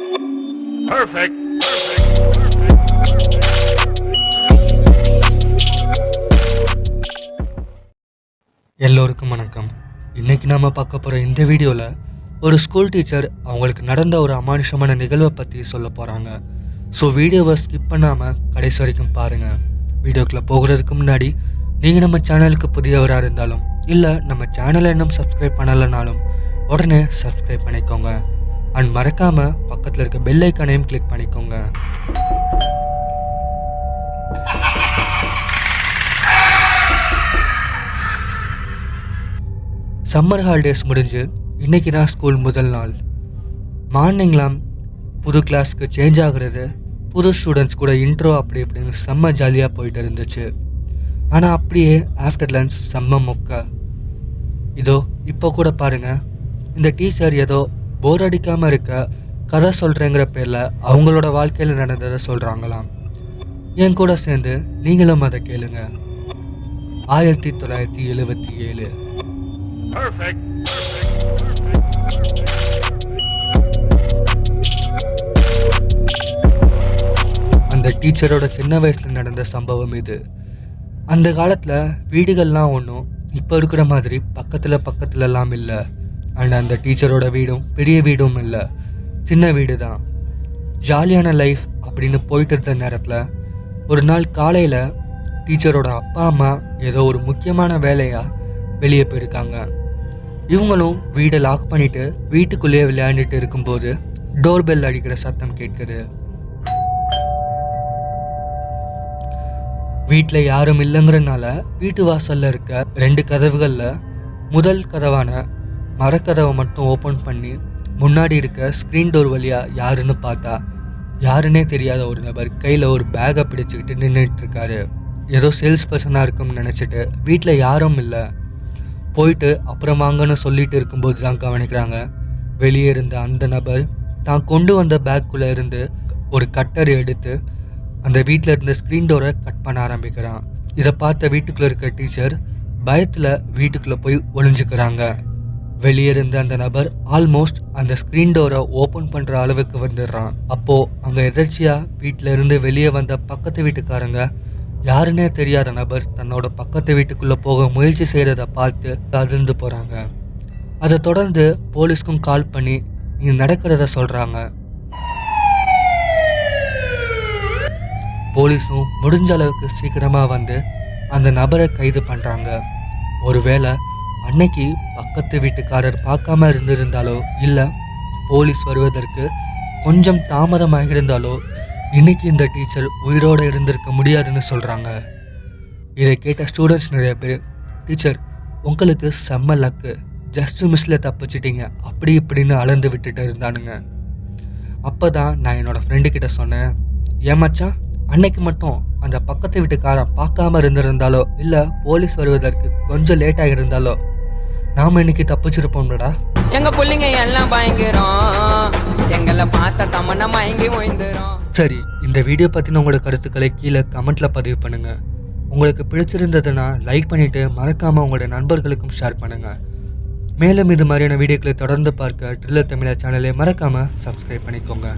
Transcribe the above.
Perfect. எல்லோருக்கும் வணக்கம். இன்னைக்கு நாம பார்க்க போகிற இந்த வீடியோவில் ஒரு ஸ்கூல் டீச்சர் அவங்களுக்கு நடந்த ஒரு அமானுஷமான நிகழ்வை பற்றி சொல்ல போகிறாங்க ஸோ வீடியோவை ஸ்கிப் பண்ணாமல் கடைசி வரைக்கும் பாருங்கள் வீடியோக்குள்ளே போகிறதுக்கு முன்னாடி நீங்கள் நம்ம சேனலுக்கு புதியவராக இருந்தாலும் இல்லை நம்ம சேனலை இன்னும் சப்ஸ்கிரைப் பண்ணலைனாலும் உடனே சப்ஸ்கிரைப் பண்ணிக்கோங்க. அண்ட் மறக்காமல் பக்கத்தில் இருக்க பெல் ஐக்கானையும் கிளிக் பண்ணிக்கோங்க. சம்மர் ஹாலிடேஸ் முடிஞ்சு இன்னைக்கு தான் ஸ்கூல் முதல் நாள். மார்னிங்லாம் புது கிளாஸ்க்கு சேஞ்ச் ஆகுறது புது ஸ்டூடெண்ட்ஸ் கூட இன்ட்ரோ அப்படி இப்படின்னு செம்ம ஜாலியாக போயிட்டு இருந்துச்சு. ஆனால் அப்படியே ஆஃப்டர் லன்ச் செம்ம மொக்க. இதோ இப்போ கூட பாருங்கள் இந்த டீச்சர் ஏதோ போர் அடிக்காமல் இருக்க கதை சொல்கிறேங்கிற பேரில் அவங்களோட வாழ்க்கையில் நடந்ததை சொல்கிறாங்களாம் என் கூட சேர்ந்து நீங்களும் அதை கேளுங்க. ஆயிரத்தி தொள்ளாயிரத்தி எழுபத்தி ஏழு. அந்த டீச்சரோட சின்ன வயசில் நடந்த சம்பவம் இது. அந்த காலத்தில் வீடுகள்லாம் ஒன்றும் இப்போ இருக்கிற மாதிரி பக்கத்தில் பக்கத்துலலாம் இல்லை. அண்ட் அந்த டீச்சரோட வீடும் பெரிய வீடும் இல்லை சின்ன வீடு தான் ஜாலியான லைஃப் அப்படின்னு போயிட்டு இருந்த நேரத்தில் ஒரு நாள் காலையில் டீச்சரோட அப்பா அம்மா ஏதோ ஒரு முக்கியமான வேலையாக வெளியே போயிருக்காங்க. இவங்களும் வீடை லாக் பண்ணிட்டு வீட்டுக்குள்ளேயே விளையாண்டுட்டு இருக்கும்போது டோர் பெல் அடிக்கிற சத்தம் கேட்குது. வீட்டில் யாரும் இல்லைங்கிறனால வீட்டு வாசலில் இருக்க ரெண்டு கதவுகளில் முதல் கதவான மரக்கதவை மட்டும் ஓப்பன் பண்ணி முன்னாடி இருக்க ஸ்க்ரீன் டோர் வழியாக யாருன்னு பார்த்தா யாருன்னே தெரியாத ஒரு நபர் கையில் ஒரு பேக்கை பிடிச்சிக்கிட்டு நின்றுட்டு இருக்காரு ஏதோ சேல்ஸ் பர்சனாக இருக்கும்னு நினச்சிட்டு வீட்டில் யாரும் இல்லை. போயிட்டு அப்புறம் வாங்கன்னு சொல்லிட்டு இருக்கும்போது தான் கவனிக்கிறாங்க. வெளியே இருந்த அந்த நபர் தான் கொண்டு வந்த பேக்குள்ளே இருந்து ஒரு கட்டர் எடுத்து அந்த வீட்டில் இருந்த ஸ்க்ரீன் டோரை கட் பண்ண ஆரம்பிக்கிறான். இதை பார்த்த வீட்டுக்குள்ளே இருக்க டீச்சர் பயத்தில் வீட்டுக்குள்ளே போய் ஒளிஞ்சுக்கிறாங்க. வெளியே இருந்த அந்த நபர் ஆல்மோஸ்ட் அந்த ஸ்க்ரீன் டோரை ஓப்பன் பண்ணுற அளவுக்கு வந்துடுறான். அப்போது அங்கே எதர்ச்சியாக வீட்டில் இருந்து வெளியே வந்த பக்கத்து வீட்டுக்காரங்க யாருன்னே தெரியாத நபர் தன்னோட பக்கத்து வீட்டுக்குள்ளே போக முயற்சி செய்கிறத பார்த்து அதிர்ந்து போகிறாங்க அதை தொடர்ந்து போலீஸ்க்கும் கால் பண்ணி இங்கே நடக்கிறத சொல்கிறாங்க போலீஸும் முடிஞ்ச அளவுக்கு சீக்கிரமாக வந்து அந்த நபரை கைது பண்ணுறாங்க ஒருவேளை அன்னைக்கு பக்கத்து வீட்டுக்காரர் பார்க்காம இருந்திருந்தாலோ இல்லை போலீஸ் வருவதற்கு கொஞ்சம் தாமதமாக இருந்தாலோ இன்னைக்கு இந்த டீச்சர் உயிரோடு இருந்திருக்க முடியாதுன்னு சொல்கிறாங்க இதை கேட்ட ஸ்டூடெண்ட்ஸ் நிறைய பேர் டீச்சர் உங்களுக்கு செம்ம லக்கு ஜஸ்ட் மிஸ்ஸில் தப்பிச்சிட்டிங்க அப்படி இப்படின்னு அளந்து விட்டுட்டு இருந்தானுங்க. அப்போ தான் நான் என்னோடய ஃப்ரெண்டுக்கிட்ட சொன்னேன் ஏமாச்சான் அன்னைக்கு மட்டும் அந்த பக்கத்து வீட்டுக்காரன் பார்க்காம இருந்திருந்தாலோ இல்லை போலீஸ் வருவதற்கு கொஞ்சம் லேட்டாக இருந்தாலோ நாம் இன்னைக்கு தப்பிச்சிருப்போம்லடா. எங்க புள்ளைங்க எல்லாம் பயங்கரம். எங்களை பார்த்த தமன்னா மயங்கி ஓய்ந்துரும். சரி இந்த வீடியோ பற்றின உங்களோட கருத்துக்களை கீழே கமெண்ட்டில் பதிவு பண்ணுங்கள் உங்களுக்கு பிடிச்சிருந்ததுன்னா லைக் பண்ணிவிட்டு மறக்காமல் உங்களோட நண்பர்களுக்கும் ஷேர் பண்ணுங்கள் மேலும் இது மாதிரியான வீடியோக்களை தொடர்ந்து பார்க்க ட்ரில்லர் தமிழா சேனலை மறக்காமல் சப்ஸ்கிரைப் பண்ணிக்கோங்க.